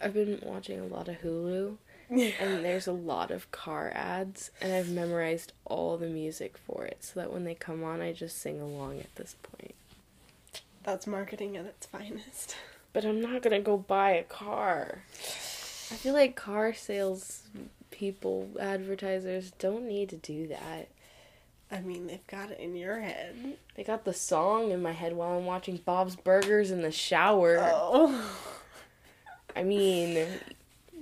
I've been watching a lot of Hulu, and there's a lot of car ads, and I've memorized all the music for it, so that when they come on, I just sing along at this point. That's marketing at its finest. But I'm not gonna go buy a car. I feel like car sales people, advertisers, don't need to do that. I mean, they've got it in your head. They got the song in my head while I'm watching Bob's Burgers in the shower. Oh. I mean,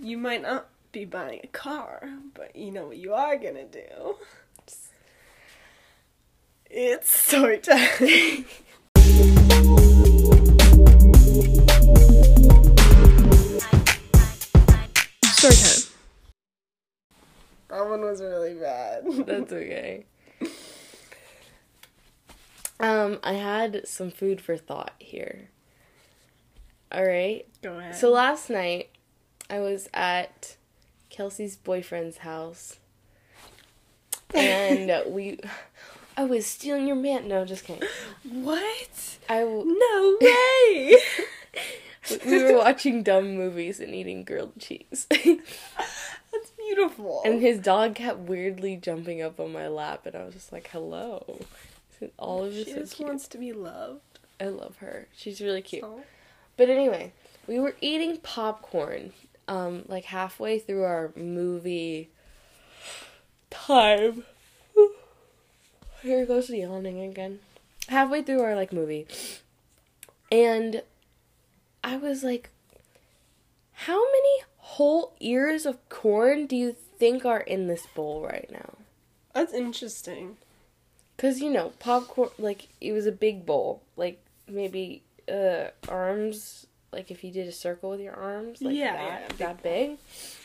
You might not be buying a car, but you know what you are gonna do? It's story time. story time. That one was really bad. that's okay. Um, I had some food for thought here. All right. Go ahead. So last night, I was at Kelsey's boyfriend's house, and we. I was stealing your man. No, just kidding. what? I w- No way! we were watching dumb movies and eating grilled cheese, That's beautiful. and his dog kept weirdly jumping up on my lap, and I was just like, "Hello." All of this she just cute. wants to be loved. I love her. She's really cute. So- But anyway, we were eating popcorn, um, like halfway through our movie time. Here goes the yawning again. Halfway through our like movie, and I was like, "How many whole ears of corn do you think are in this bowl right now?" That's interesting. Cause you know popcorn, like it was a big bowl, like maybe uh arms, like if you did a circle with your arms, like Yeah, that, yeah, big that big,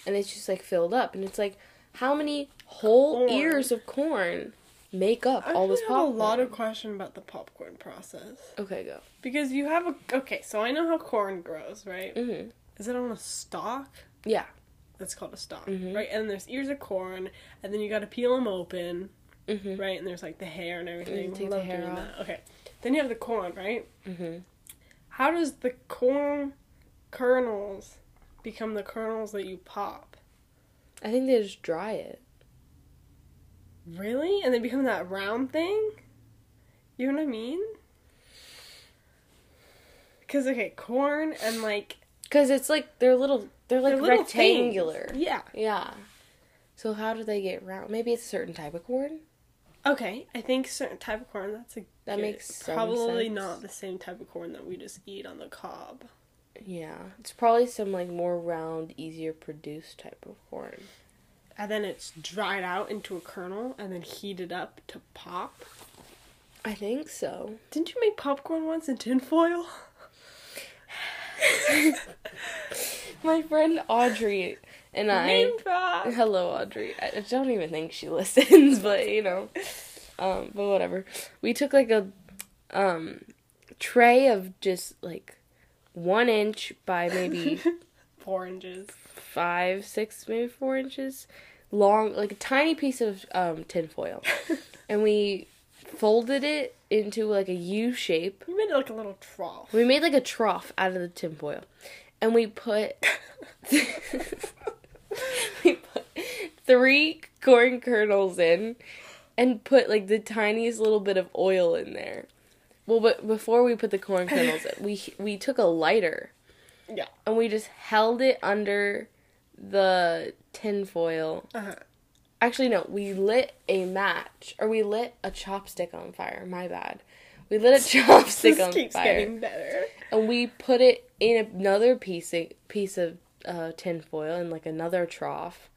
and it's just like filled up, and it's like how many whole Corn. ears of corn make up I all this actually have popcorn? a lot of question about the popcorn process Okay, go. because you have a okay. So I know how corn grows, right? Mhm. Is it on a stalk? Yeah. That's called a stalk, Mhm. right? And there's ears of corn, and then you got to peel them open, Mhm. right? And there's like the hair and everything. take Love the hair doing off. that. Okay. Then you have the corn, right? Mhm. How does the corn kernels become the kernels that you pop? I think they just dry it. Really? And they become that round thing? You know what I mean? Because, okay, corn and like. Cause it's like they're little, they're like they're little rectangular. things. Yeah. Yeah. So how do they get round? Maybe it's a certain type of corn. Okay, I think certain type of corn, that's a. That good- makes Probably not the same type of corn that we just eat on the cob. Yeah, it's probably some like more round, easier produced type of corn. And then it's dried out into a kernel and then heated up to pop. I think so. Didn't you make popcorn once in tinfoil? My friend Audrey and I. Name drop! Hello, Audrey. I don't even think she listens, but you know. Um, but whatever. We took like a um tray of just like one inch by maybe Four inches. five, six, maybe four inches long, like a tiny piece of um tinfoil, and we folded it into like a U shape. You made it like a little trough. We made like a trough out of the tinfoil, and we put we put three corn kernels in, and put like the tiniest little bit of oil in there. Well, but before we put the corn kernels in, we we took a lighter Yeah. and we just held it under the tinfoil. Uh-huh. Actually, no, we lit a match or we lit a chopstick on fire. My bad. We lit a chopstick on fire. This on keeps fire getting better. and we put it in another piece of, piece of uh, tinfoil in like another trough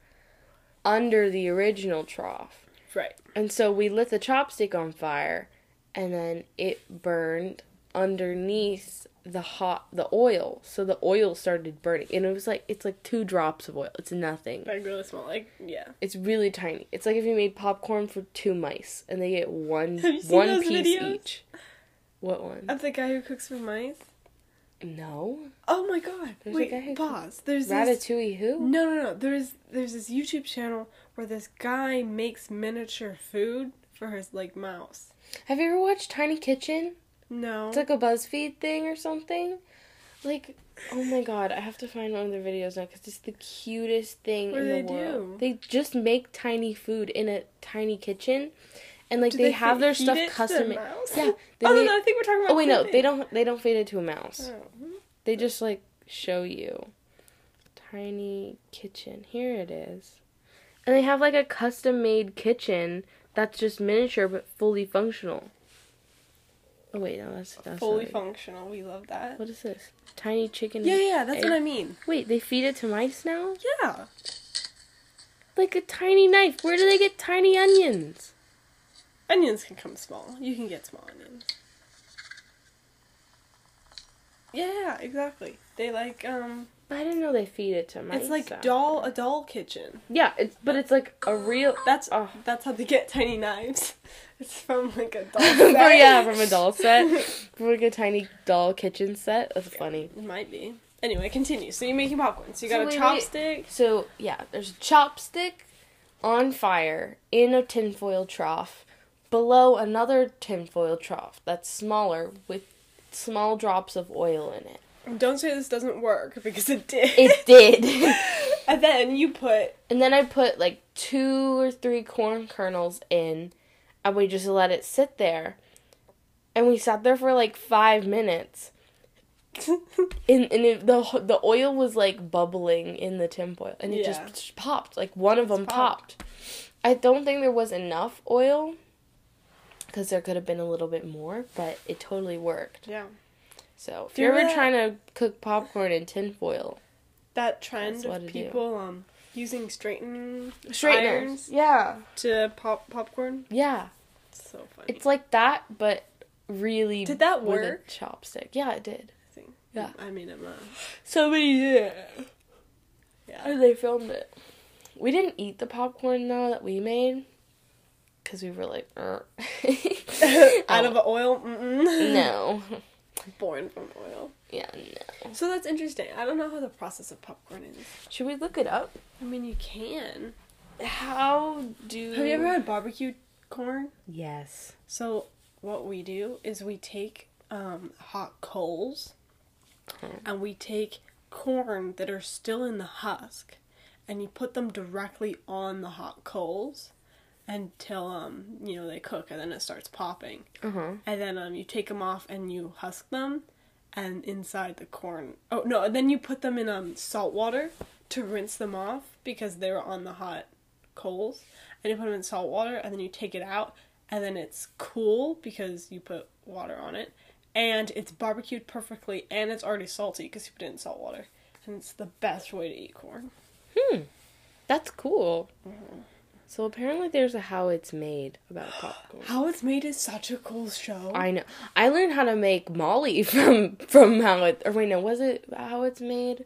under the original trough. Right. And so we lit the chopstick on fire, and then it burned underneath the hot the oil. So the oil started burning, and it was like it's like two drops of oil. It's nothing. Like really small. Like, yeah. It's really tiny. It's like if you made popcorn for two mice, and they get one Have you seen one piece videos? each. What one? Of the guy who cooks for mice? No, Oh my god. There's a Wait, guy who pause. There's this... Ratatouille. Who? No, no, no. There's there's this YouTube channel where this guy makes miniature food for his like mouse. Have you ever watched Tiny Kitchen? No. It's like a BuzzFeed thing or something. Like, oh my god, I have to find one of their videos now because it's the cutest thing What in do the they world. do? They just make tiny food in a tiny kitchen, and like Do they, have their stuff custom. Yeah, they oh made- no, I think we're talking oh, about. Oh wait, no, they don't. They don't feed it to a mouse. Oh. Hmm. They just like show you. Tiny kitchen. Here it is. And they have like a custom made kitchen that's just miniature but fully functional. Oh wait, no, that's that's Fully not functional. We love that. What is this? Tiny chicken. Yeah, yeah, that's what I mean. Wait, they feed it to mice now? Yeah. Like a tiny knife. Where do they get tiny onions? Onions can come small. You can get small onions. Yeah, exactly. They like um I didn't know they feed it to mice. it's like doll a doll kitchen. Yeah, it's but it's like a real. That's Oh. that's how they get tiny knives. It's from like a doll oh set. yeah, from a doll set, from like a tiny doll kitchen set. That's funny. It might be. Anyway, continue. So you're making popcorn. So you So got a wait, wait. chopstick. So yeah, there's a chopstick on fire in a tinfoil trough, below another tinfoil trough that's smaller with small drops of oil in it. Don't say this doesn't work because it did. It did. and then you put and then I put like two or three corn kernels in, and we just let it sit there. And we sat there for like five minutes. And, and it, the the oil was like bubbling in the tinfoil, and it Yeah. just popped. Like one of them popped. popped. I don't think there was enough oil, because there could have been a little bit more, but it totally worked. yeah So if Do you're ever remember trying to cook popcorn in tinfoil, that trend of people um using straightening straighteners, yeah, to pop popcorn. yeah, It's so funny. it's like that, but really. Did that work? chopstick, yeah, it did. I think. Yeah. I mean, I'm not. Somebody did. Yeah. And they filmed it. We didn't eat the popcorn though that we made, because we were like, "Er." Out Oh, of oil? Mm-mm. no, Born from oil. yeah, no. So that's interesting. I don't know how the process of popcorn is. Should we look it up? I mean, you can. How do? Have you ever had barbecue corn? Yes. So what we do is we take um, hot coals Okay. and we take corn that are still in the husk and you put them directly on the hot coals until um you know they cook and then it starts popping Uh huh. and then um you take them off and you husk them and inside the corn oh no and then you put them in um salt water to rinse them off because they were on the hot coals and you put them in salt water and then you take it out and then it's cool because you put water on it and it's barbecued perfectly and it's already salty because you put it in salt water and it's the best way to eat corn Hmm. That's cool. So apparently there's a how it's made about popcorn. how it's made is such a cool show I know. I learned how to make Molly from from how it. Or wait, no, was it how it's made?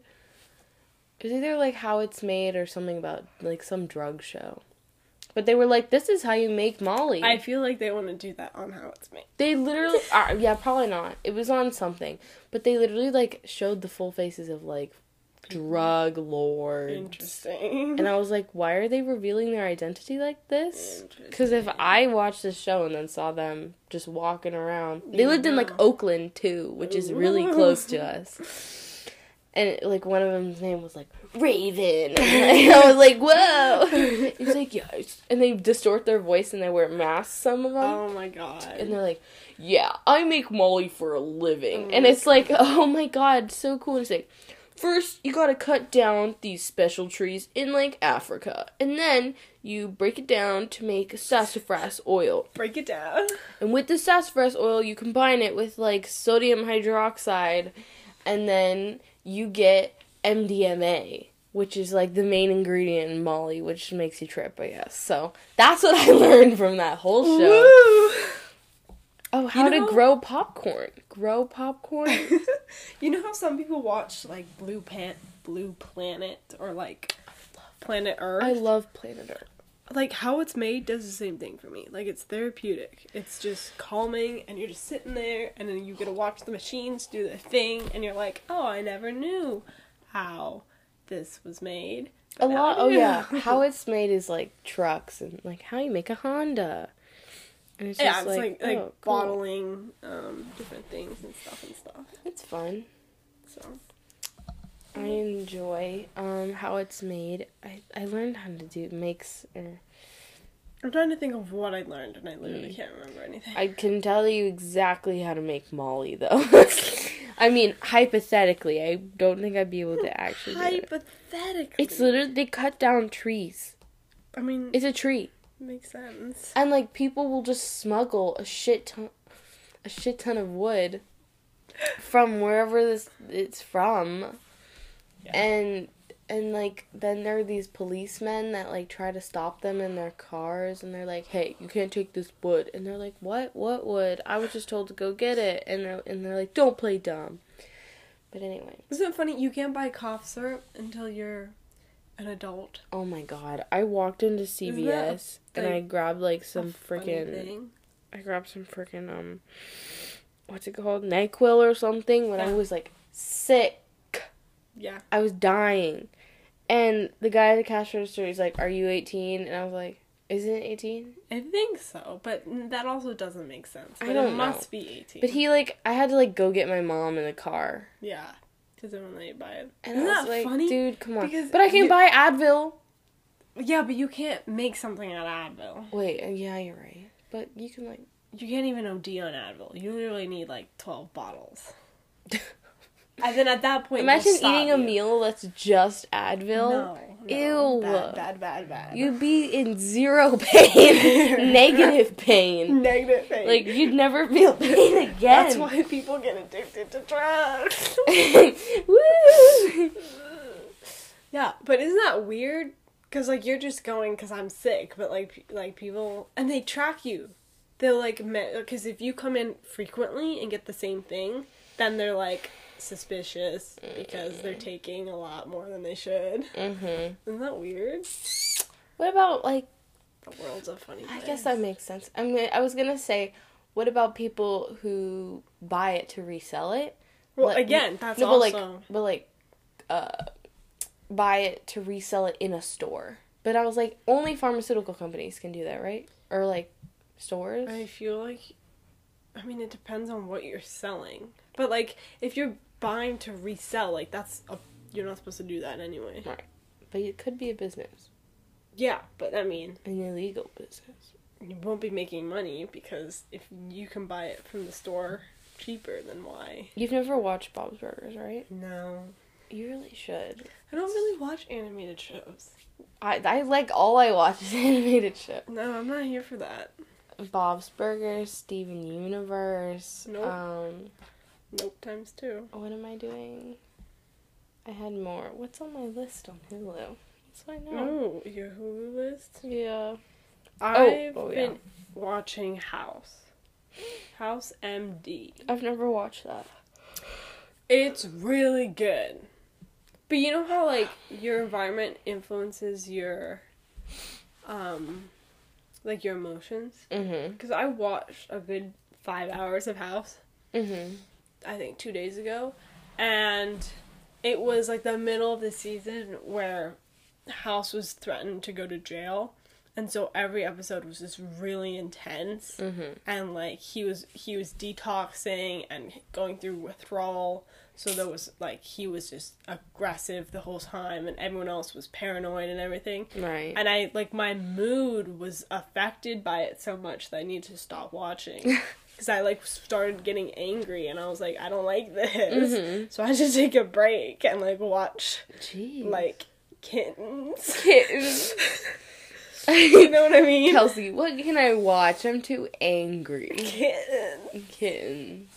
It was either like how it's made or something about like some drug show. But they were like, "This is how you make Molly." I feel like they want to do that on how it's made They literally, uh, yeah, probably not. It was on something, but they literally like showed the full faces of like drug mm-hmm. lords. interesting And I was like, why are they revealing their identity like this? Because if I watched this show and then saw them just walking around, they You lived in like. Oakland too, which is really close to us. And like one of them's name was like Raven, and I was like, "Whoa!" He's like, "Yes," and they distort their voice and they wear masks. Some of them, Oh my god. and they're like, "Yeah, I make Molly for a living," Oh and my it's like, "Oh my god, so cool!" It's like, first you gotta cut down these special trees in like Africa, and then you break it down to make sassafras oil, Break it down. and with the sassafras oil, you combine it with like sodium hydroxide, and then you get MDMA. Which is like the main ingredient in Molly, which makes you trip, I guess. So that's what I learned from that whole show. Woo! Oh, how know- to grow popcorn. Grow popcorn? you know how some people watch like Blue Pan Blue Planet or like Planet Earth? I love Planet Earth. like how it's made does the same thing for me. Like it's therapeutic. It's just calming and you're just sitting there and then you get to watch the machines do their thing and you're like, "Oh, I never knew how this was made." A lot. Oh yeah, how it's made is like trucks and like how you make a Honda. And it's yeah, just it's like like, oh, cool. bottling um different things and stuff and stuff. It's fun. So I enjoy um how it's made. I I learned how to do makes or I'm trying to think of what I learned, and I literally Mm. can't remember anything. I can tell you exactly how to make Molly though. I mean, hypothetically, I don't think I'd be able to actually. do it. Hypothetically, It's literally they cut down trees. I mean, It's a tree, makes sense. and like people will just smuggle a shit ton, a shit ton of wood from wherever this it's from, Yeah. and and like then there are these policemen that like try to stop them in their cars, and they're like, "Hey, you can't take this wood," and they're like, "What? What wood? I was just told to go get it," and they're and they're like, "Don't play dumb." But anyway, Isn't it funny? You can't buy cough syrup until you're an adult. oh my god, I walked into CVS and I grabbed like some freaking. I grabbed some freaking um what's it called? NyQuil or something when I was like sick. Yeah. I was dying. And the guy at the cash register he's like, Are you eighteen? And I was like, Isn't it eighteen? I think so, but that also doesn't make sense. I don't it know. must be 18. But he like I had to like go get my mom in the car. Yeah. Because they won't let you buy it. And Isn't that like, funny? dude, come on. Because but I can you- buy Advil. Yeah, but you can't make something out of Advil. Wait, uh, yeah, you're right. But you can like You can't even OD on Advil. You literally need like 12 bottles. And then at that point, Imagine eating a meal that's just Advil. No, no. Ew. Bad, bad, bad, bad. You'd be in zero pain, negative pain. Negative pain. Like you'd never feel pain again. That's why people get addicted to drugs. Woo! yeah, but isn't that weird? Because like you're just going because I'm sick, but like like people and they track you. They'll like because if you come in frequently and get the same thing, then they're like suspicious because they're taking a lot more than they should. Mhm. Isn't that weird? What about like? The world's a funny. I guess that makes sense. I mean, I was gonna say, what about people who buy it to resell it? Well, Like, again, that's no, but like, but like, uh, buy it to resell it in a store. But I was like, only pharmaceutical companies can do that, right? Or like stores. I feel like, I mean, it depends on what you're selling. But like, if you're buying to resell, like that's a, you're not supposed to do that anyway. Right. But it could be a business, Yeah, but I mean, an illegal business. you won't be making money because if you can buy it from the store cheaper, then why? You've never watched Bob's Burgers, right? No, You really should. I don't really watch animated shows. I I like all I watch is animated shit. No, I'm not here for that. Bob's Burgers, Steven Universe. Nope. Um, Nope, times two. what am I doing? I had more. What's on my list on Hulu? So I know. Oh, your Hulu list. Yeah. I've oh, yeah. been watching House. House MD. I've never watched that. It's really good. But you know how like your environment influences your um like your emotions? Mhm. Cuz I watched a good 5 hours of House Mhm. I think 2 days ago and it was like the middle of the season where House was threatened to go to jail. And so every episode was just really intense Mhm. and like he was he was detoxing and going through withdrawal so there was like he was just aggressive the whole time and everyone else was paranoid and everything Right. and i like my mood was affected by it so much that i need to stop watching because i like started getting angry and i was like i don't like this Mhm. so i had to take a break and like watch Jeez. like kittens kittens. you know what i mean Kelsey, what can I watch? I'm too angry. kittens Kittens.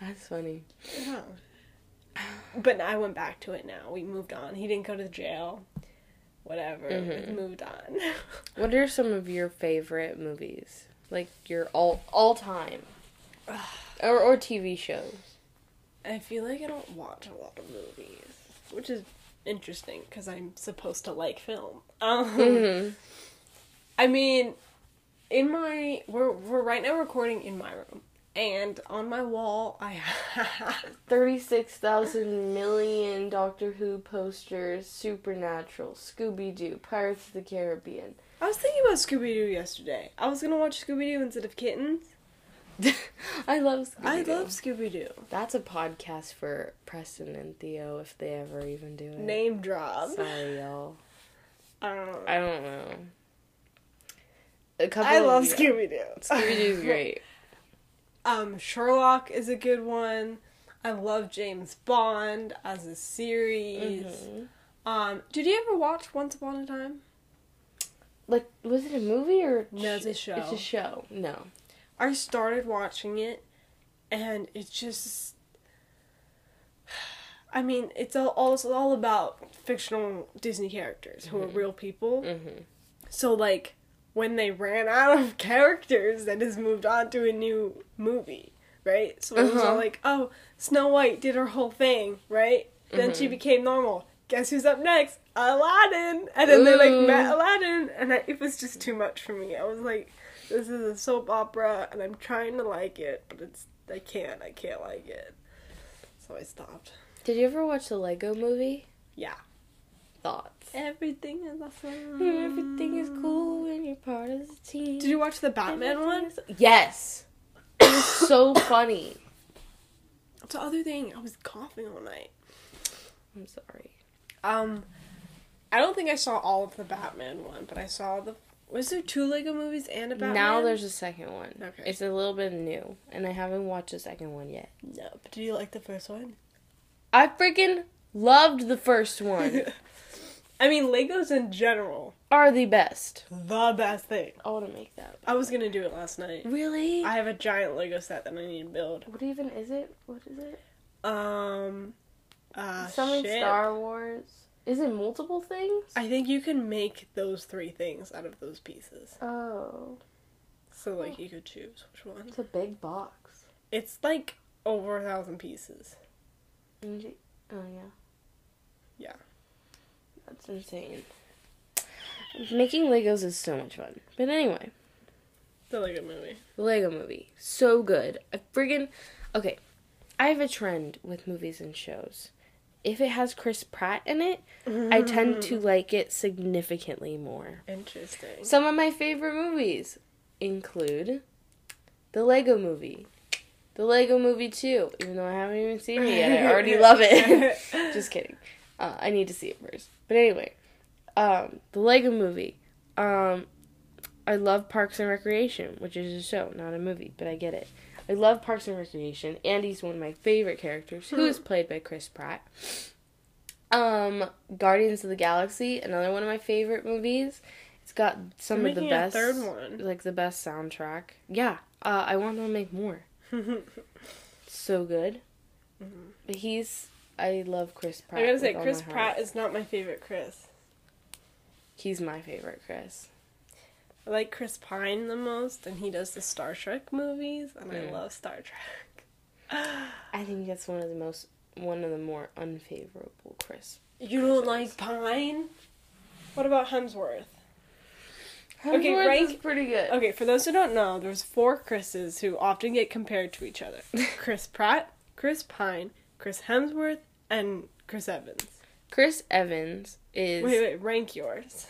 That's funny. Yeah. But I went back to it now. We moved on. He didn't go to jail. Whatever. Mhm. moved on. What are some of your favorite movies? Like your all all time, or or TV shows? I feel like I don't watch a lot of movies, which is interesting because I'm supposed to like film. Um, Mhm. I mean, in my we're we're right now recording in my room, and on my wall I have Thirty-six thousand million Doctor Who posters, Supernatural, Scooby Doo, Pirates of the Caribbean. I was thinking about Scooby Doo yesterday. I was gonna watch Scooby Doo instead of Kittens, I love Scooby I love Scooby Doo. That's a podcast for Preston and Theo if they ever even do it. Name drop. Sorry, y'all. I don't know. I don't know. A couple I love. Scooby Doo. Scooby Doo's great. Um, Sherlock is a good one. I love James Bond as a series. Mhm. Um, did you ever watch Once Upon a Time? Like, was it a movie or? No, it's a show. It's a show. No. I started watching it, and it's just. I mean, it's all, all it's all about fictional Disney characters who are real people. Mm-hmm. So like when they ran out of characters, they has moved on to a new movie, right? So it was all Uh-huh. like, oh, Snow White did her whole thing, right? Then she Mhm. became normal. Guess who's up next? Aladdin. And then they like met Aladdin, and I, it was just too much for me. I was like, this is a soap opera, and I'm trying to like it, but it's I can't. I can't like it. So I stopped. Did you ever watch the Lego movie? Yeah. Thoughts. Everything is awesome. Everything is cool when you're part of the team. Did you watch the Batman Everything one? is- Yes. It was so funny. The other thing, I was coughing all night. I'm sorry. Um, I don't think I saw all of the Batman one, but I saw the. Was there two Lego movies and a Batman? Now there's a second one. Okay. It's a little bit new, and I haven't watched the second one yet. no. But do you like the first one? I freaking loved the first one. I mean, Legos in general Are the best. the best thing. I want to make that. I was gonna do it last night. Really? I have a giant Lego set that I need to build. what even is it? What is it? Um, uh, Something shit. Star Wars. Is it multiple things? I think you can make those three things out of those pieces. oh, So like you could choose which one. it's a big box. It's like over a thousand pieces. Oh yeah. Yeah. That's insane. Making Legos is so much fun. But anyway, The Lego movie. the Lego movie. So good. I friggin' Okay. I have a trend with movies and shows. If it has Chris Pratt in it, I tend to like it significantly more. Interesting. Some of my favorite movies include the Lego movie. The Lego movie 2, even though I haven't even seen it yet. I already love it. Just kidding. Uh, I need to see it first. But anyway, um, the Lego movie. Um, I love Parks and Recreation, which is a show, not a movie, but I get it. I love Parks and Recreation. Andy's one of my favorite characters, who is played by Chris Pratt. Um, Guardians of the Galaxy, another one of my favorite movies. It's got some of the best, third one. like the best soundtrack. Yeah, uh, I want them to make more. So good. But he's, I love Chris Pratt. I gotta say, Chris. Pratt is not my favorite Chris. He's my favorite Chris. I like Chris Pine the most, and he does the Star Trek movies, and Mm. I love Star Trek. I think that's one of the most, one of the more unfavorable Chris. You don't like Pine? What about Hemsworth? Okay, Hemsworth rank- is pretty good. Okay, for those who don't know, there's four Chris's who often get compared to each other: Chris Pratt, Chris Pine, Chris Hemsworth, and Chris Evans. Chris Evans is. Wait, wait, rank yours.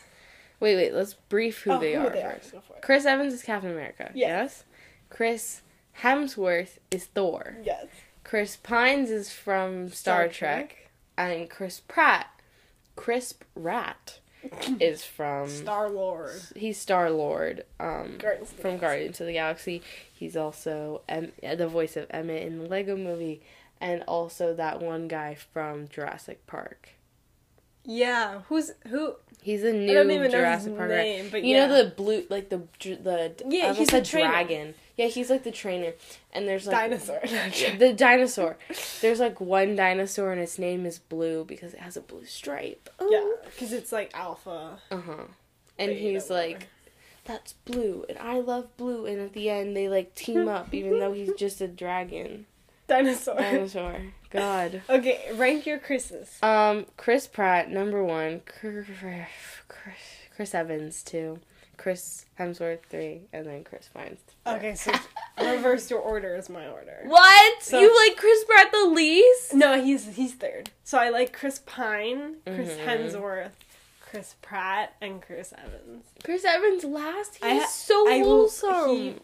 Wait, wait, let's brief who Oh, they who are they first. Chris Evans is Captain America. Yes. Yes. Chris Hemsworth is Thor. Yes. Chris Pines is from Star, Trek. And Chris Pratt, Crisp Rat, is from. Star Lord. he's Star Lord. Um, Guardians from Guardians of the Galaxy. He's also em- the voice of Emmett in the Lego Movie, and also that one guy from Jurassic Park. Yeah, who's who? He's a new I don't even Jurassic know his Park name, but you yeah. know the blue, like the the Yeah, he's a dragon. Yeah, he's like the trainer, and there's like dinosaur. the dinosaur. There's like one dinosaur, and its name is Blue because it has a blue stripe. yeah, because it's like alpha. Uh huh. And he's like, "That's Blue, and I love Blue." And at the end, they like team up, even though he's just a dragon Dinosaur. dinosaur. God. okay, rank your Chris's. Um, Chris Pratt number one. Chris, Chris Evans two. Chris Hemsworth three, and then Chris Pines. four. Okay, so reverse your order is my order. What? So- you like Chris Pratt the least? No, he's he's third. So I like Chris Pine, Chris Mhm. Hemsworth, Chris Pratt, and Chris Evans. Chris Evans last. He's I ha- so I wholesome. he-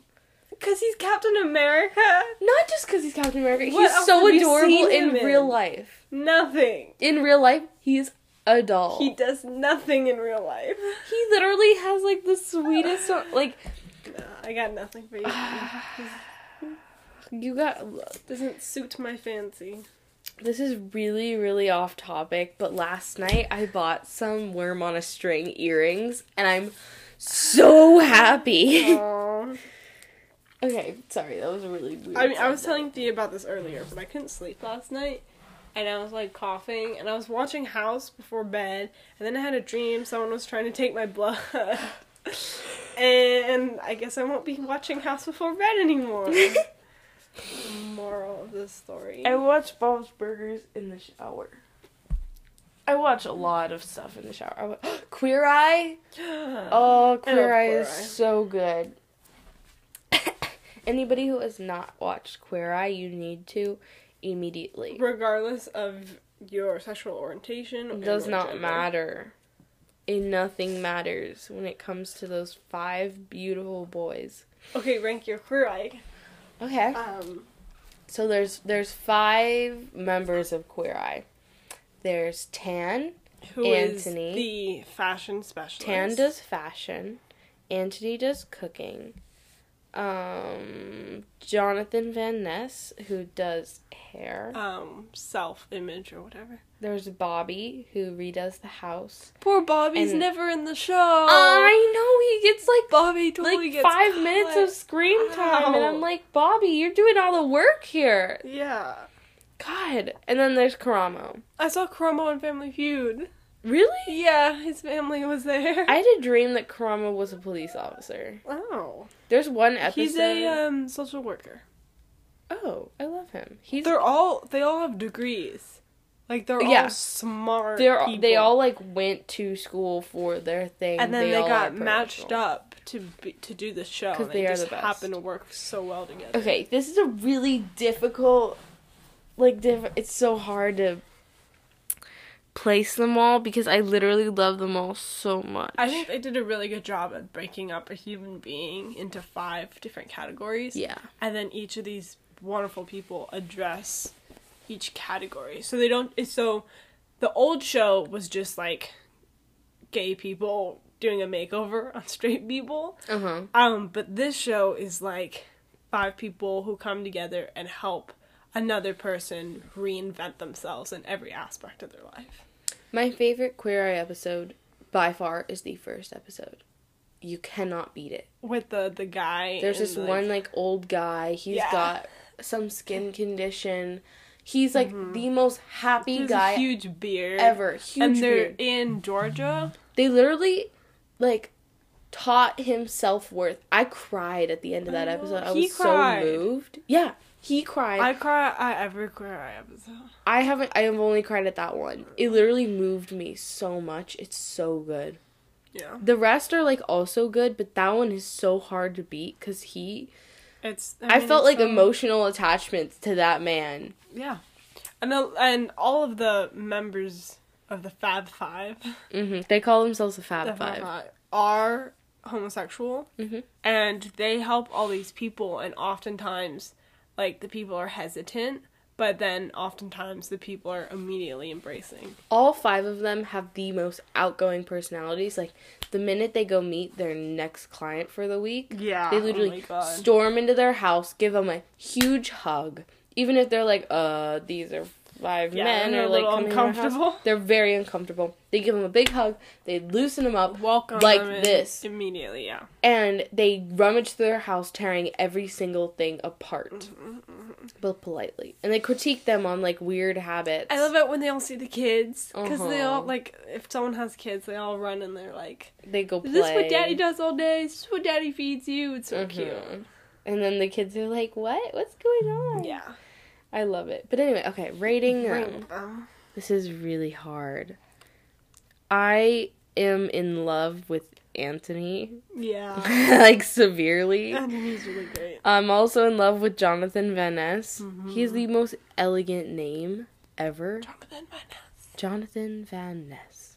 Because he's Captain America? Not just because he's Captain America. What he's so adorable in in? real life. Nothing. In real life, he's a doll. He does nothing in real life. He literally has like the sweetest uh, like Nah, I got nothing for you. you got Doesn't suit my fancy. this is really really off topic, but last night I bought some worm on a string earrings and I'm so happy. Aww. okay, sorry, that was a really weird. I mean, I was telling Thea about this earlier, but I couldn't sleep last night. And I was like coughing, and I was watching House before bed, and then I had a dream someone was trying to take my blood. and I guess I won't be watching House before bed anymore. Moral of this story. I watch Bob's Burgers in the shower. I watch a lot of stuff in the shower. I wa- Queer Eye. Oh, Queer Eye Queer is Eye. so good. Anybody who has not watched Queer Eye, you need to immediately. Regardless of your sexual orientation, It does not gender. matter. And nothing matters when it comes to those five beautiful boys. Okay, rank your queer eye. Okay. Um, So there's there's five members of Queer Eye. There's Tan. who is Antoni. the fashion specialist? Tan does fashion. Antoni does cooking. Um, Jonathan Van Ness, who does hair. um self image or whatever. There's Bobby, who redoes the house. Poor Bobby's And- never in the show. I know he gets like Bobby totally like gets five minutes of screen time, and I'm like, Bobby, you're doing all the work here. Yeah, God. And then there's Karamo. I saw Karamo on Family Feud. Really? Yeah, his family was there. I had a dream that Karamo was a police officer. oh, There's one episode. he's a um social worker. oh, I love him. He's They're all they all have degrees. Like they're Yeah. all smart. they're people. they all like went to school for their thing, and then they, all got matched up to be, to do the show. 'Cause and they are just the best. happen to work so well together. Okay, this is a really difficult, like, diff- it's so hard to place them all because I literally love them all so much. I think they did a really good job at breaking up a human being into five different categories. yeah, and then each of these wonderful people address each category. So they don't. So the old show was just like gay people doing a makeover on straight people. uh huh. Um, but this show is like five people who come together and help another person reinvent themselves in every aspect of their life. My favorite Queer Eye episode by far is the first episode. You cannot beat it. With the the guy, There's this like- one like old guy. He's Yeah. got some skin condition. He's like mm-hmm. the most happy he has guy huge beard ever. Huge and they're beard. in Georgia. They literally like taught him self worth. I cried at the end of that episode. I was so moved. Yeah, he cried. I I, cry at every cry episode. I haven't. I have only cried at that one. It literally moved me so much. It's so good. Yeah. The rest are like also good, but that one is so hard to beat because he. It's. I, mean, felt like so- emotional attachments to that man. Yeah, and the, and all of the members of the Fab Five, hmm They call themselves the the Fab Fab Five. Five, are homosexual, Mhm. and they help all these people, and oftentimes, like the people are hesitant, but then oftentimes the people are immediately embracing. all five of them have the most outgoing personalities. Like the minute they go meet their next client for the week, Yeah, they oh literally God. storm into their house, give them a huge hug, even if they're like, "Uh, these are five Yeah, men," they're like coming in our house. uncomfortable. They're very uncomfortable. They give them a big hug. They loosen them up, Welcome like this. immediately. Yeah, and they rummage through their house, tearing every single thing apart, Mm-hmm, but politely. And they critique them on like weird habits. I love it when they all see the kids because they all Uh-huh. like if someone has kids, they all run and they're like. They go play. Is this what daddy does all day? Is this what daddy feeds you? It's so cute. Mhm. And then the kids are like, "What? What's going on?" Yeah. I love it. But anyway, okay, rating them. This is really hard. I am in love with Antoni, Yeah. like severely. Antoni's really great. I'm also in love with Jonathan Van Ness. Mhm. He has the most elegant name ever. Jonathan Van Ness. Jonathan Van Ness.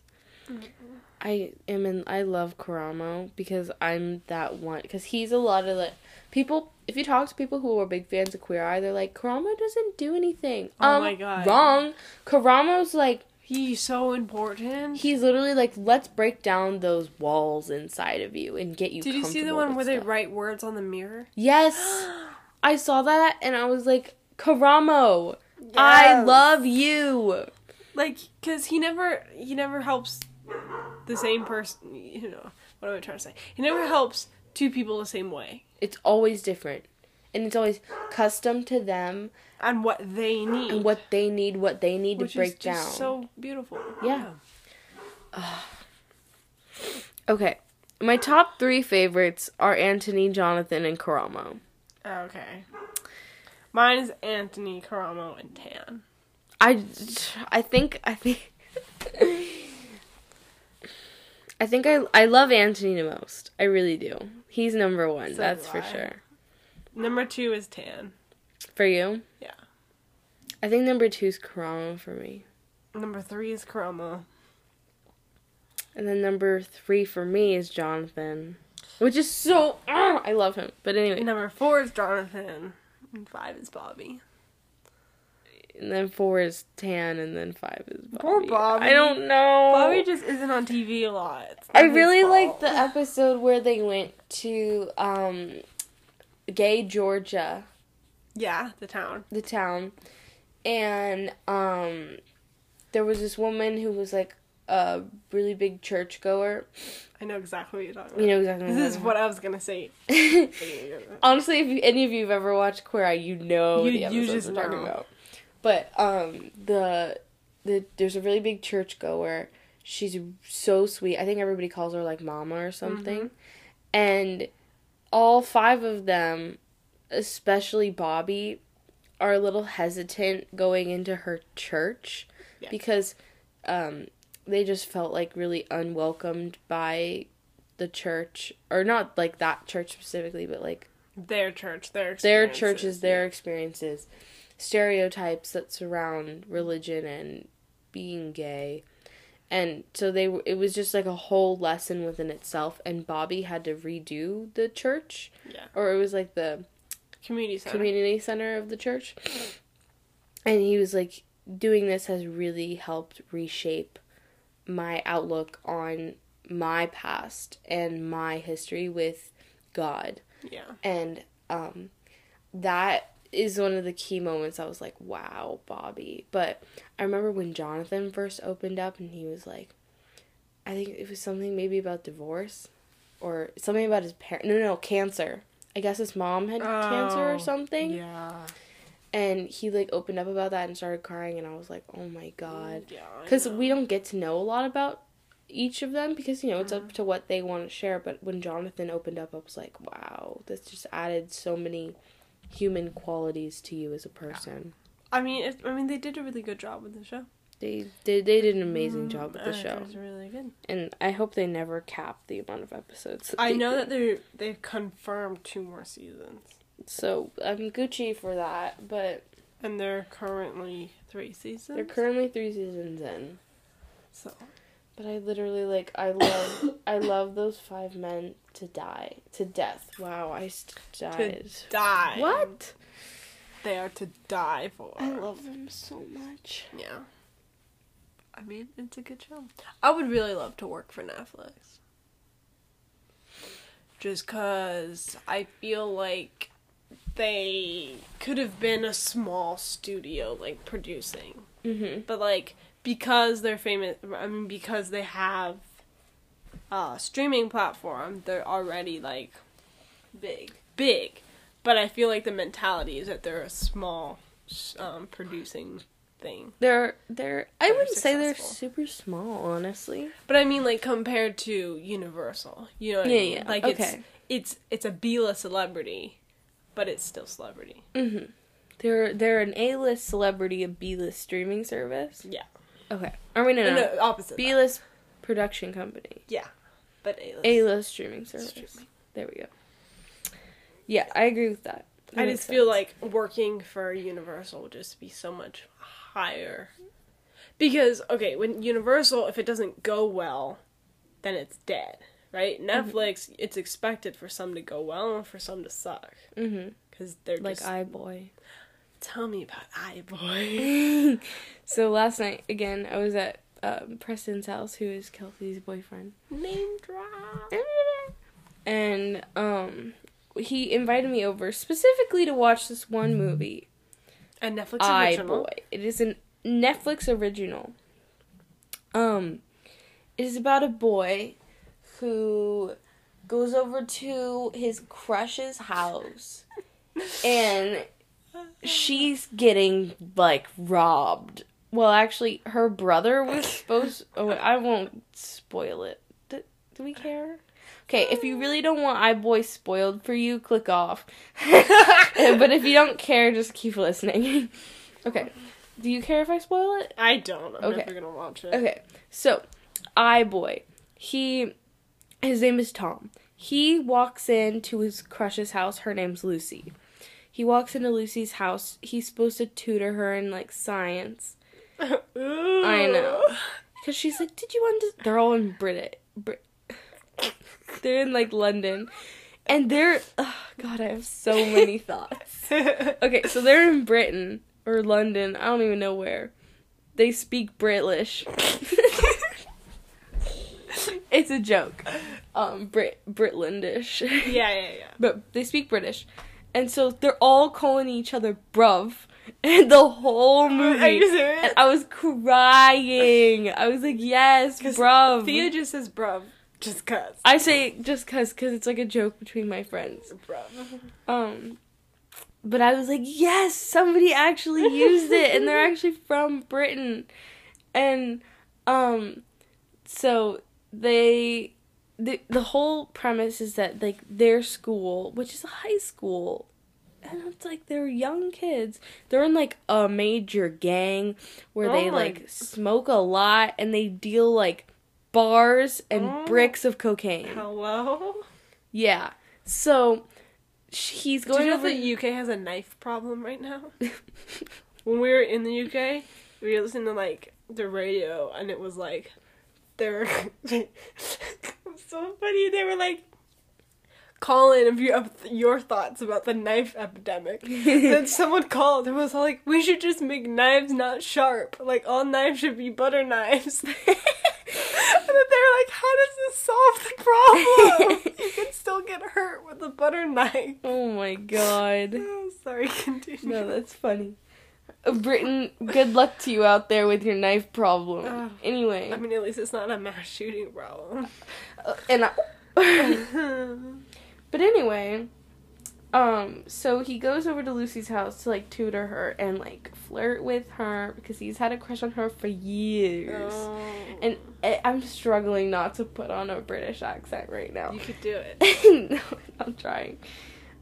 I am in. I love Karamo because I'm that one. Because he's a lot of the people. If you talk to people who are big fans of Queer Eye, they're like Karamo doesn't do anything. Oh um, my God. Wrong. Karamo's like He's so important. he's literally like let's break down those walls inside of you and get you. Did you see the one where they write words on the mirror? Yes, I saw that and I was like, Karamo, I love you. like because he never he never helps the same person you know what am i trying to say he never helps two people the same way. It's always different, and it's always custom to them. And what they need. And what they need, what they need which to break down. so beautiful. Yeah. Okay, my top three favorites are Antoni, Jonathan, and Karamo. okay. Mine is antoni karamo and tan. I, I think I think I think I I love Antoni the most. I really do. He's number one. So that's for sure. number two is tan For you? Yeah. I think number two is Karamo for me, number three is karamo and then number three for me is Jonathan, which is so ah, I love him. But anyway, number four is jonathan and five is bobby and then four is Tan, and then five is Bobby. Poor Bobby. I don't know. bobby just isn't on tv a lot I really liked the episode where they went to um, Gay Georgia. yeah the town the town and um there was this woman who was like a really big churchgoer. i know exactly what you're talking about You know exactly this is what i was gonna say Honestly, if you, any of you have ever watched Queer Eye, you know You- the you episodes just we're talking know. about. But um the the there's a really big church goer. She's so sweet. I think everybody calls her like mama or something. Mhm. And all five of them, especially Bobby, are a little hesitant going into her church Yeah. because um, they just felt like really unwelcomed by the church, or not like that church specifically, but like their church, their their churches, their experiences, stereotypes that surround religion and being gay. And so they it was just like a whole lesson within itself and Bobby had to redo the church yeah, or it was like the community center. community center of the church. And he was like, doing this has really helped reshape my outlook on my past and my history with God. yeah, And um, that is one of the key moments I was like, wow, Bobby. But I remember when Jonathan first opened up and he was like, I think it was something maybe about divorce or something about his parent. No, no, no, cancer. I guess his mom had cancer Oh, or something. Yeah, And he like opened up about that and started crying, and I was like, oh my god. yeah, Because know. we don't get to know a lot about each of them because, you know, it's Mm-hmm. up to what they want to share. But when Jonathan opened up, I was like, wow, this just added so many human qualities to you as a person. I mean, it, I mean, they did a really good job with the show. They, they, they did an amazing job with the Uh, show. It was really good. And I hope they never cap the amount of episodes. I know do. that they're they've confirmed two more seasons, So I'm Gucci for that, but and they're currently three seasons. they're currently three seasons in. so But I literally like I love I love those five men to die to death. Wow, I st- died. die. What? They are to die for. I love them so much. Yeah. I mean, it's a good show. I would really love to work for Netflix. Just cuz I feel like they could have been a small studio like producing. Mhm. But like because they're famous I mean because they have a streaming platform, they're already like Big. big. But I feel like the mentality is that they're a small um, producing thing. They're they're I wouldn't say they're super small, honestly. But I mean, like compared to Universal, you know what Yeah, I mean? yeah, Like okay. it's it's it's a B-list celebrity, but it's still celebrity. Mhm. They're they're an A-list celebrity, a B-list streaming service. Yeah. Okay. Are we no, No, no. no opposite. that. B-list production company. Yeah, but A-list. A-list streaming service. Streaming. There we go. Yeah, I agree with that. That I just feel like working for Universal would just be so much higher Because okay, when Universal, if it doesn't go well, then it's dead, right? Mm-hmm. Netflix, it's expected for some to go well and for some to suck Mm-hmm. because they're Like just. I boy. Tell me about iBoy. so last night again, I was at um, Preston's house, who is Kelsey's boyfriend, Name drop. and um, he invited me over specifically to watch this one movie. A Netflix I original. boy. It is a Netflix original. Um, it is about a boy who goes over to his crush's house, and she's getting like robbed. Well, actually, her brother was supposed. Oh, I won't spoil it. Do, do we care? Okay, if you really don't want iBoy spoiled for you, click off. but if you don't care, just keep listening. okay. Do you care if I spoil it? I don't. I'm Okay. never gonna watch it. Okay. So, iBoy. He his name is Tom. He walks into his crush's house. Her name's Lucy. He walks into Lucy's house. He's supposed to tutor her in like science. I know. Because she's like, did you understand? They're all in Brit. Brit- they're in like London. And they're. Oh, God, I have so many thoughts. Okay, so they're in Britain or London. I don't even know where. They speak British. it's a joke. Um, Brit Britlandish. yeah, yeah, yeah. but they speak British, and so they're all calling each other bruv, and the whole movie. Are you serious? And I was crying. I was like, yes, bruv. Thea just says bruv, just cuz. I say just cause, cause it's like a joke between my friends. Bruv. Um, but I was like, yes, somebody actually used it, and they're actually from Britain, and um, so they, the the whole premise is that like their school, which is a high school, and it's like they're young kids. They're in like a major gang where Oh they my- like smoke a lot and they deal like bars and Oh. bricks of cocaine. Hello? Yeah. So he's Do going you know over. the UK has a knife problem right now? when we were in the UK, we were listening to like the radio, and it was like, they were so funny. They were like calling of your of your thoughts about the knife epidemic. then someone called and was like, "We should just make knives not sharp. Like all knives should be butter knives." and then they were like, "How does this solve the problem? you can still get hurt with a butter knife." oh my god. Oh, sorry, continue. No, that's funny. Uh, Britain, good luck to you out there with your knife problem. Ugh. Anyway, I mean, at least it's not a mass shooting problem. uh, and I, but anyway, um, so he goes over to Lucy's house to like tutor her and like flirt with her because he's had a crush on her for years. Oh. And I- I'm struggling not to put on a British accent right now. you could do it. no, I'm trying.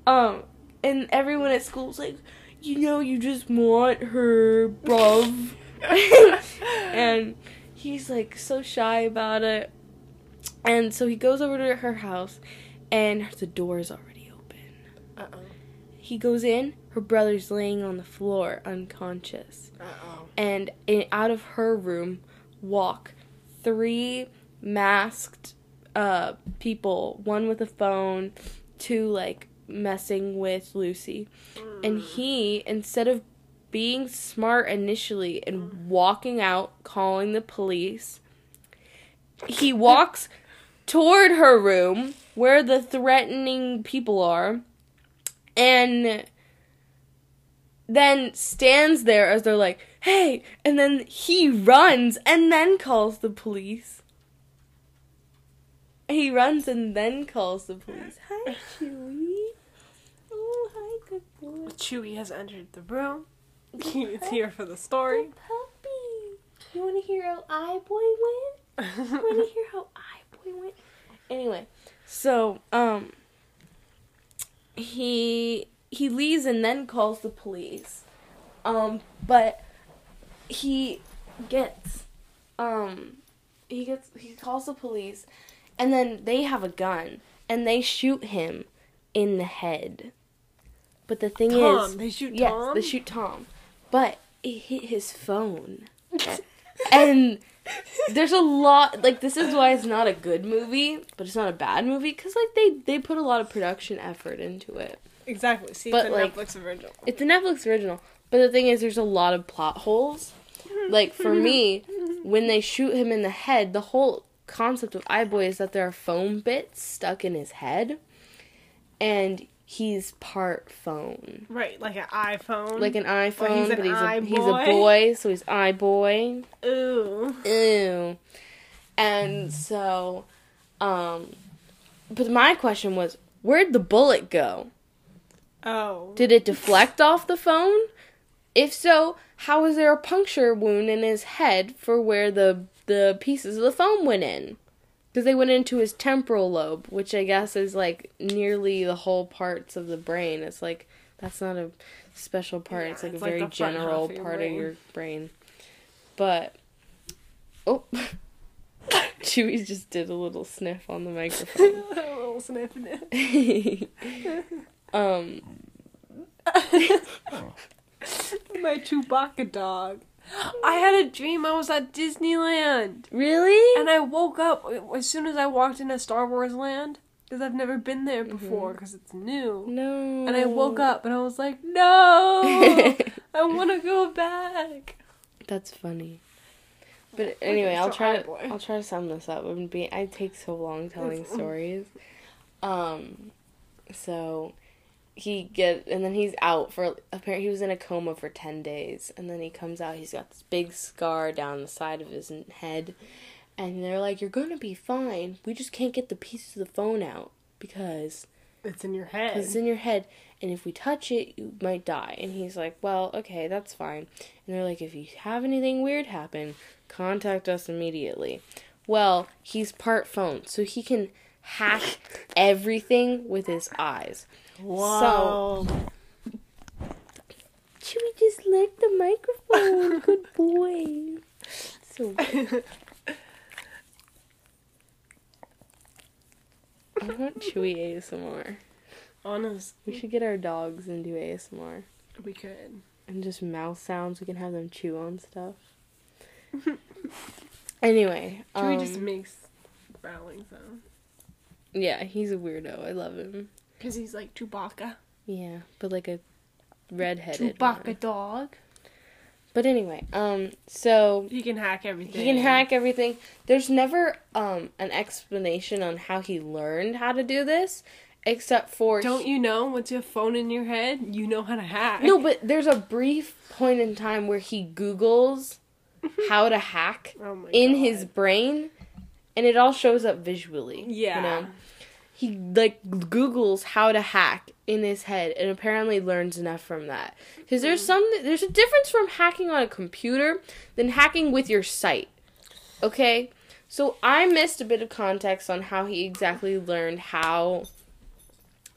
Um, and everyone at school's like, you know, you just want her, bruv. and he's like so shy about it. And so he goes over to her house, and the door is already open. Uh oh. He goes in, her brother's laying on the floor, unconscious. Uh oh. And in, out of her room walk three masked uh, people, one with a phone, two like messing with Lucy. And mm. he, instead of being smart initially and walking out, calling the police, he walks toward her room where the threatening people are and then stands there as they're like, hey, and then he runs and then calls the police. He runs and then calls the police. Hi, Chewie. Oh, hi, good boy. Chewie has entered the room. He's here for the story. puppy. You want to hear how iBoy went? You want to hear how I boy went? Anyway, so um, he he leaves and then calls the police. Um, but he gets um he gets he calls the police and then they have a gun and they shoot him in the head. But the thing Tom, is they shoot yes, Tom? they shoot Tom. But it hit his phone. and there's a lot like this is why it's not a good movie, but it's not a bad movie because like they they put a lot of production effort into it. Exactly. See, But, it's a like- Netflix original. It's a Netflix original, but the thing is, there's a lot of plot holes. Like for me, when they shoot him in the head, the whole concept of iBoy is that there are foam bits stuck in his head, and he's part phone, Right, like an iPhone. like an iPhone, he's an but he's a he's a boy, so he's iBoy. Ooh. Ew. And so, um, but my question was, where'd the bullet go? Oh. Did it deflect off the phone? If so, how is there a puncture wound in his head for where the the pieces of the foam went in? Because they went into his temporal lobe, which I guess is like nearly the whole parts of the brain. It's like that's not a special part. Yeah, it's like it's a like very general of part brain. of your brain. But oh, Chewy just did a little sniff on the microphone. a little sniffing it. um, My Chewbacca dog. I had a dream I was at Disneyland. really? And I woke up as soon as I walked into Star Wars Land. Because I've never been there Mm-hmm. before, because it's new. no. And I woke up and I was like, no! I want to go back. That's funny. But anyway, I'll try to. I'll try to sum this up. It be I take so long telling stories. Um so he get and then he's out for apparently he was in a coma for 10 days and then he comes out he's got this big scar down the side of his head and they're like you're going to be fine. We just can't get the pieces of the phone out because It's in your head. it's in your head and if we touch it you might die and he's like well okay that's fine and they're like if you have anything weird happen contact us immediately well he's part phone so he can hack everything with his eyes Whoa. Chewy just licked the microphone good boy so I want Chewy ASMR. Honest, We should get our dogs and do ASMR. we could. and just mouth sounds. We can have them chew on stuff. anyway, Chewy um, just makes growling sounds. yeah, he's a weirdo. I love him. Because he's like Chewbacca. Yeah, but like a redheaded. Chewbacca one. dog. But anyway, um, so He can hack everything. he can hack everything. There's never um an explanation on how he learned how to do this, except for Don't you know? Once you have phone in your head, you know how to hack. No, but there's a brief point in time where he Googles how to hack Oh in God. his brain, and it all shows up visually. Yeah. You know? He like Googles how to hack in his head, and apparently learns enough from that. Because there's some there's a difference from hacking on a computer than hacking with your sight. Okay, so I missed a bit of context on how he exactly learned how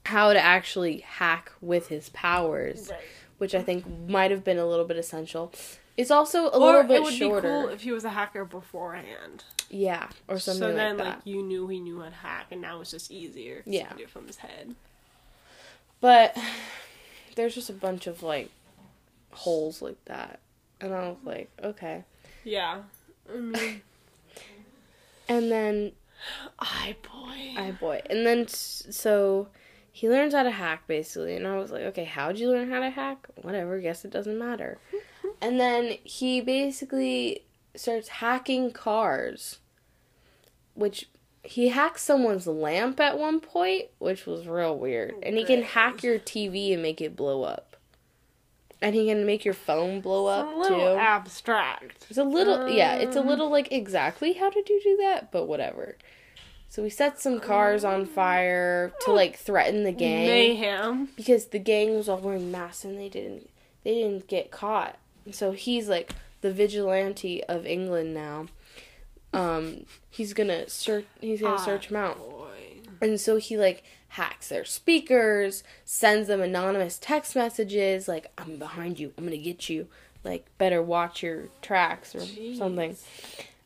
how to actually hack with his powers Right. which I think might have been a little bit essential. It's also a Or little bit shorter. it would shorter. be cool if he was a hacker beforehand. yeah, or something like that. so then, like like, you knew he knew how to hack, and now it's just easier. Yeah. do it from his head. But there's just a bunch of like holes like that. And I was like, okay. Yeah. I mean, And then iBoy. I boy. And then so he learns how to hack basically, and I was like, okay, how'd you learn how to hack? Whatever, guess it doesn't matter. Hmm. And then he basically starts hacking cars, which he hacks someone's lamp at one point, which was real weird. And he can hack your TV and make it blow up. And he can make your phone blow It's up a little too. abstract. It's a little, yeah, it's a Um. little like exactly how did you do that, but whatever. So we set some cars on fire to like threaten the gang Mayhem. because the gang was all wearing masks and they didn't they didn't get caught. So he's like the vigilante of England now. Um, he's gonna search. He's gonna Ah, search them out. Boy. And so he like hacks their speakers, sends them anonymous text messages like I'm behind you, I'm to get you. Like better watch your tracks or Jeez. something.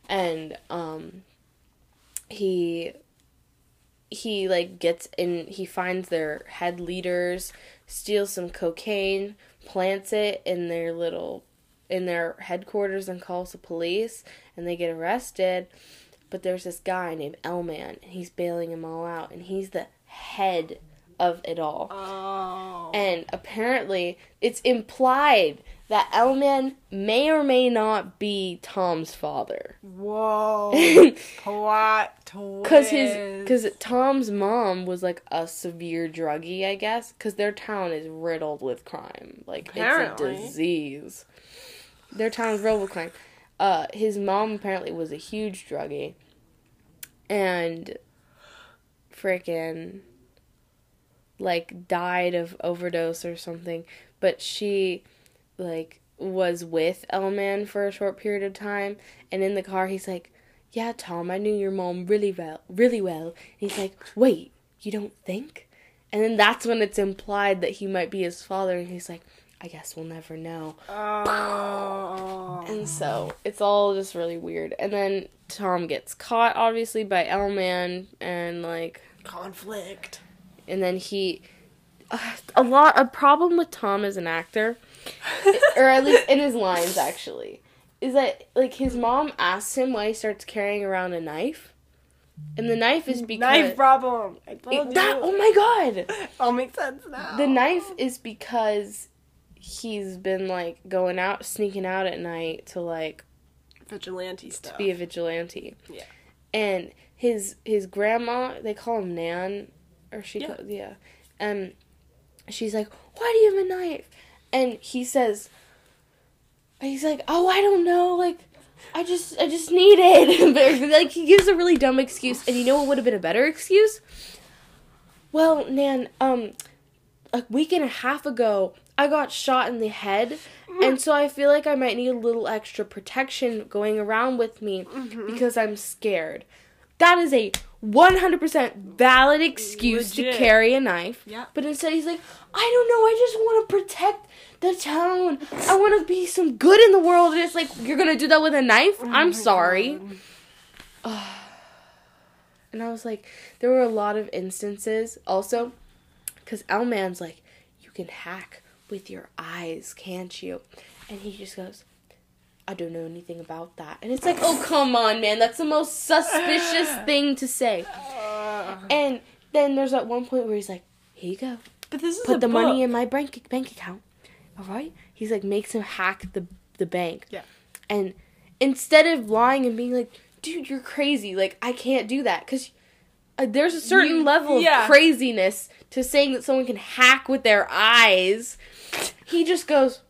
And um he he like gets in he finds their head leaders, steals some cocaine, plants it in their little in their headquarters and calls the police and they get arrested. But there's this guy named Elman and he's bailing them all out and he's the head of it all. Oh. And apparently, it's implied that Elman may or may not be Tom's father. Whoa. Plot twist. Cause his, cause Tom's mom was like a severe druggie, I guess. Cause their town is riddled with crime, like Apparently. it's a disease. Their town's crime. Uh, his mom apparently was a huge druggie, and freaking like died of overdose or something. But she like was with Elman for a short period of time, and in the car he's like, "Yeah, Tom, I knew your mom really well, really well." And he's like, "Wait, you don't think?" And then that's when it's implied that he might be his father, and he's like, "I guess we'll never know." Oh. And so it's all just really weird. And then Tom gets caught, obviously, by Elman, and like Conflict. and then he uh, a lot a problem with Tom as an actor or at least in his lines actually is that like his mom asks him why he starts carrying around a knife and the knife is because Knife problem. It- that oh my god all makes sense now. the knife is because he's been like going out sneaking out at night to like vigilante stuff. be a vigilante Yeah. and his his grandma they call him nan or she Yeah. yeah, yeah. and she's like why do you have a knife and he says he's like oh i don't know like i just i just need it like he gives a really dumb excuse and you know what would have been a better excuse well nan um a week and a half ago i got shot in the head and so i feel like i might need a little extra protection going around with me mm-hmm. because i'm scared. That is a 100% valid excuse Legit. to carry a knife. Yeah. but instead he's like i don't know i just want to protect the town. I want to be some good in the world. And it's like you're gonna do that with a knife? Oh I'm sorry. And I was like, there were a lot of instances also, because Elman's like, you can hack with your eyes, can't you? And he just goes, I don't know anything about that. And it's like, oh, come on, man, that's the most suspicious thing to say. Uh, And then there's at one point where he's like, here you go, but this is put the money in my bank bank account. All right? He's like makes him hack the the bank. Yeah. And instead of lying and being like, "Dude, you're crazy. Like I can't do that." Cuz uh, there's a certain You- level yeah. of craziness to saying that someone can hack with their eyes. He just goes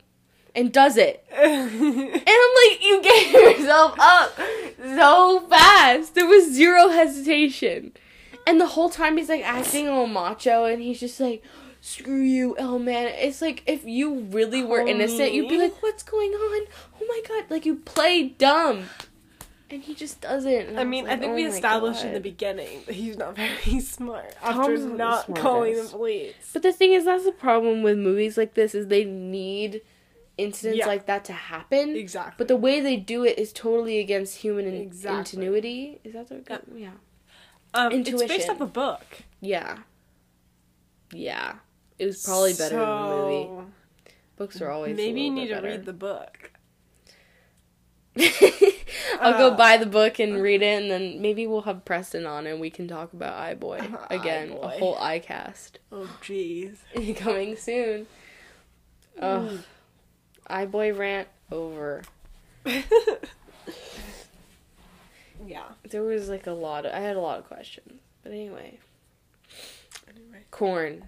and does it. And I'm like, you gave yourself up so fast. There was zero hesitation. And the whole time he's like acting all macho and he's just like, screw you, oh man. It's like if you really were innocent, you'd be like, what's going on? Oh my god. Like you play dumb. And he just doesn't. I was mean, I think oh we established in the beginning that he's not very smart after Tom's not the calling the police. But the thing is, that's the problem with movies like this is they need incidents Yeah. like that to happen. Exactly. But the way they do it is totally against human in- Exactly. ingenuity. Is that the Yeah. yeah. um, it's based off a book. Yeah. Yeah. It was probably better than the movie. Books are always Maybe you need to read the book. I'll go Uh, buy the book and read it, and then maybe we'll have Preston on and we can talk about iBoy Uh, again. iBoy. A whole iCast Oh, jeez. coming soon. Ugh. iBoy rant over. yeah. There was like a lot of. I had a lot of questions. But anyway. Anyway. Corn.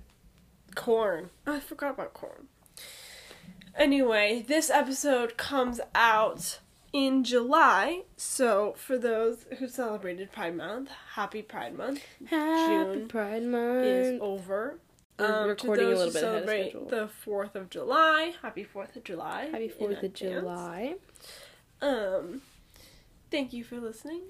Corn. Oh, I forgot about corn. Anyway, this episode comes out in July. So, for those who celebrated Pride Month, happy Pride Month Happy June Pride Month is over. We're Um, recording a little bit ahead of celebrate schedule. the 4th of July, happy 4th of July. Happy 4th of. July. Um, thank you for listening.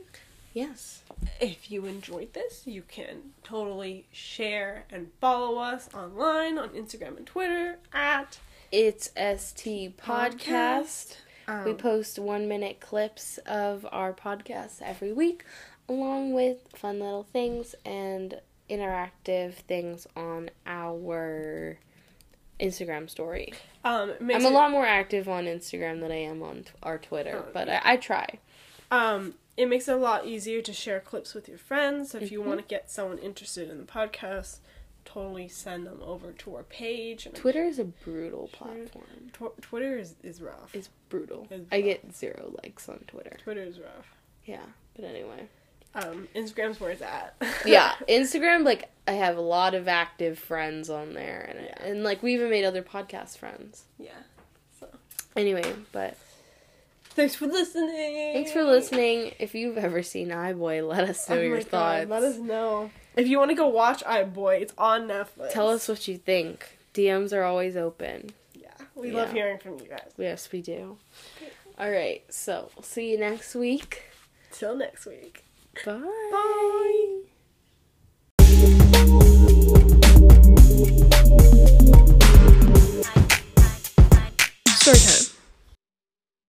Yes. If you enjoyed this, you can totally share and follow us online on Instagram and Twitter at It's ST Podcast. Um, We post one minute clips of our podcast every week, along with fun little things and interactive things on our Instagram story. Um, I'm a lot more active on Instagram than I am on t- our Twitter, Oh, but yeah. I, I try. Um, it makes it a lot easier to share clips with your friends. So if you Mhm. want to get someone interested in the podcast, totally send them over to our page. Twitter is a brutal platform. Tw- Twitter is, is rough. It's brutal. I get zero likes on Twitter. Twitter is rough. Yeah, but anyway. Um, Instagram's where it's at. yeah, Instagram like I have a lot of active friends on there and Yeah. and like we even made other podcast friends. yeah. So. Anyway, but Thanks for listening. thanks for listening. If you've ever seen iBoy, let us know Oh your God, thoughts. let us know. If you want to go watch iBoy, it's on Netflix. Tell us what you think. DMs are always open. Yeah, we love hearing from you guys. Yes, we do. All right, so we'll see you next week. Till next week. Bye. Bye.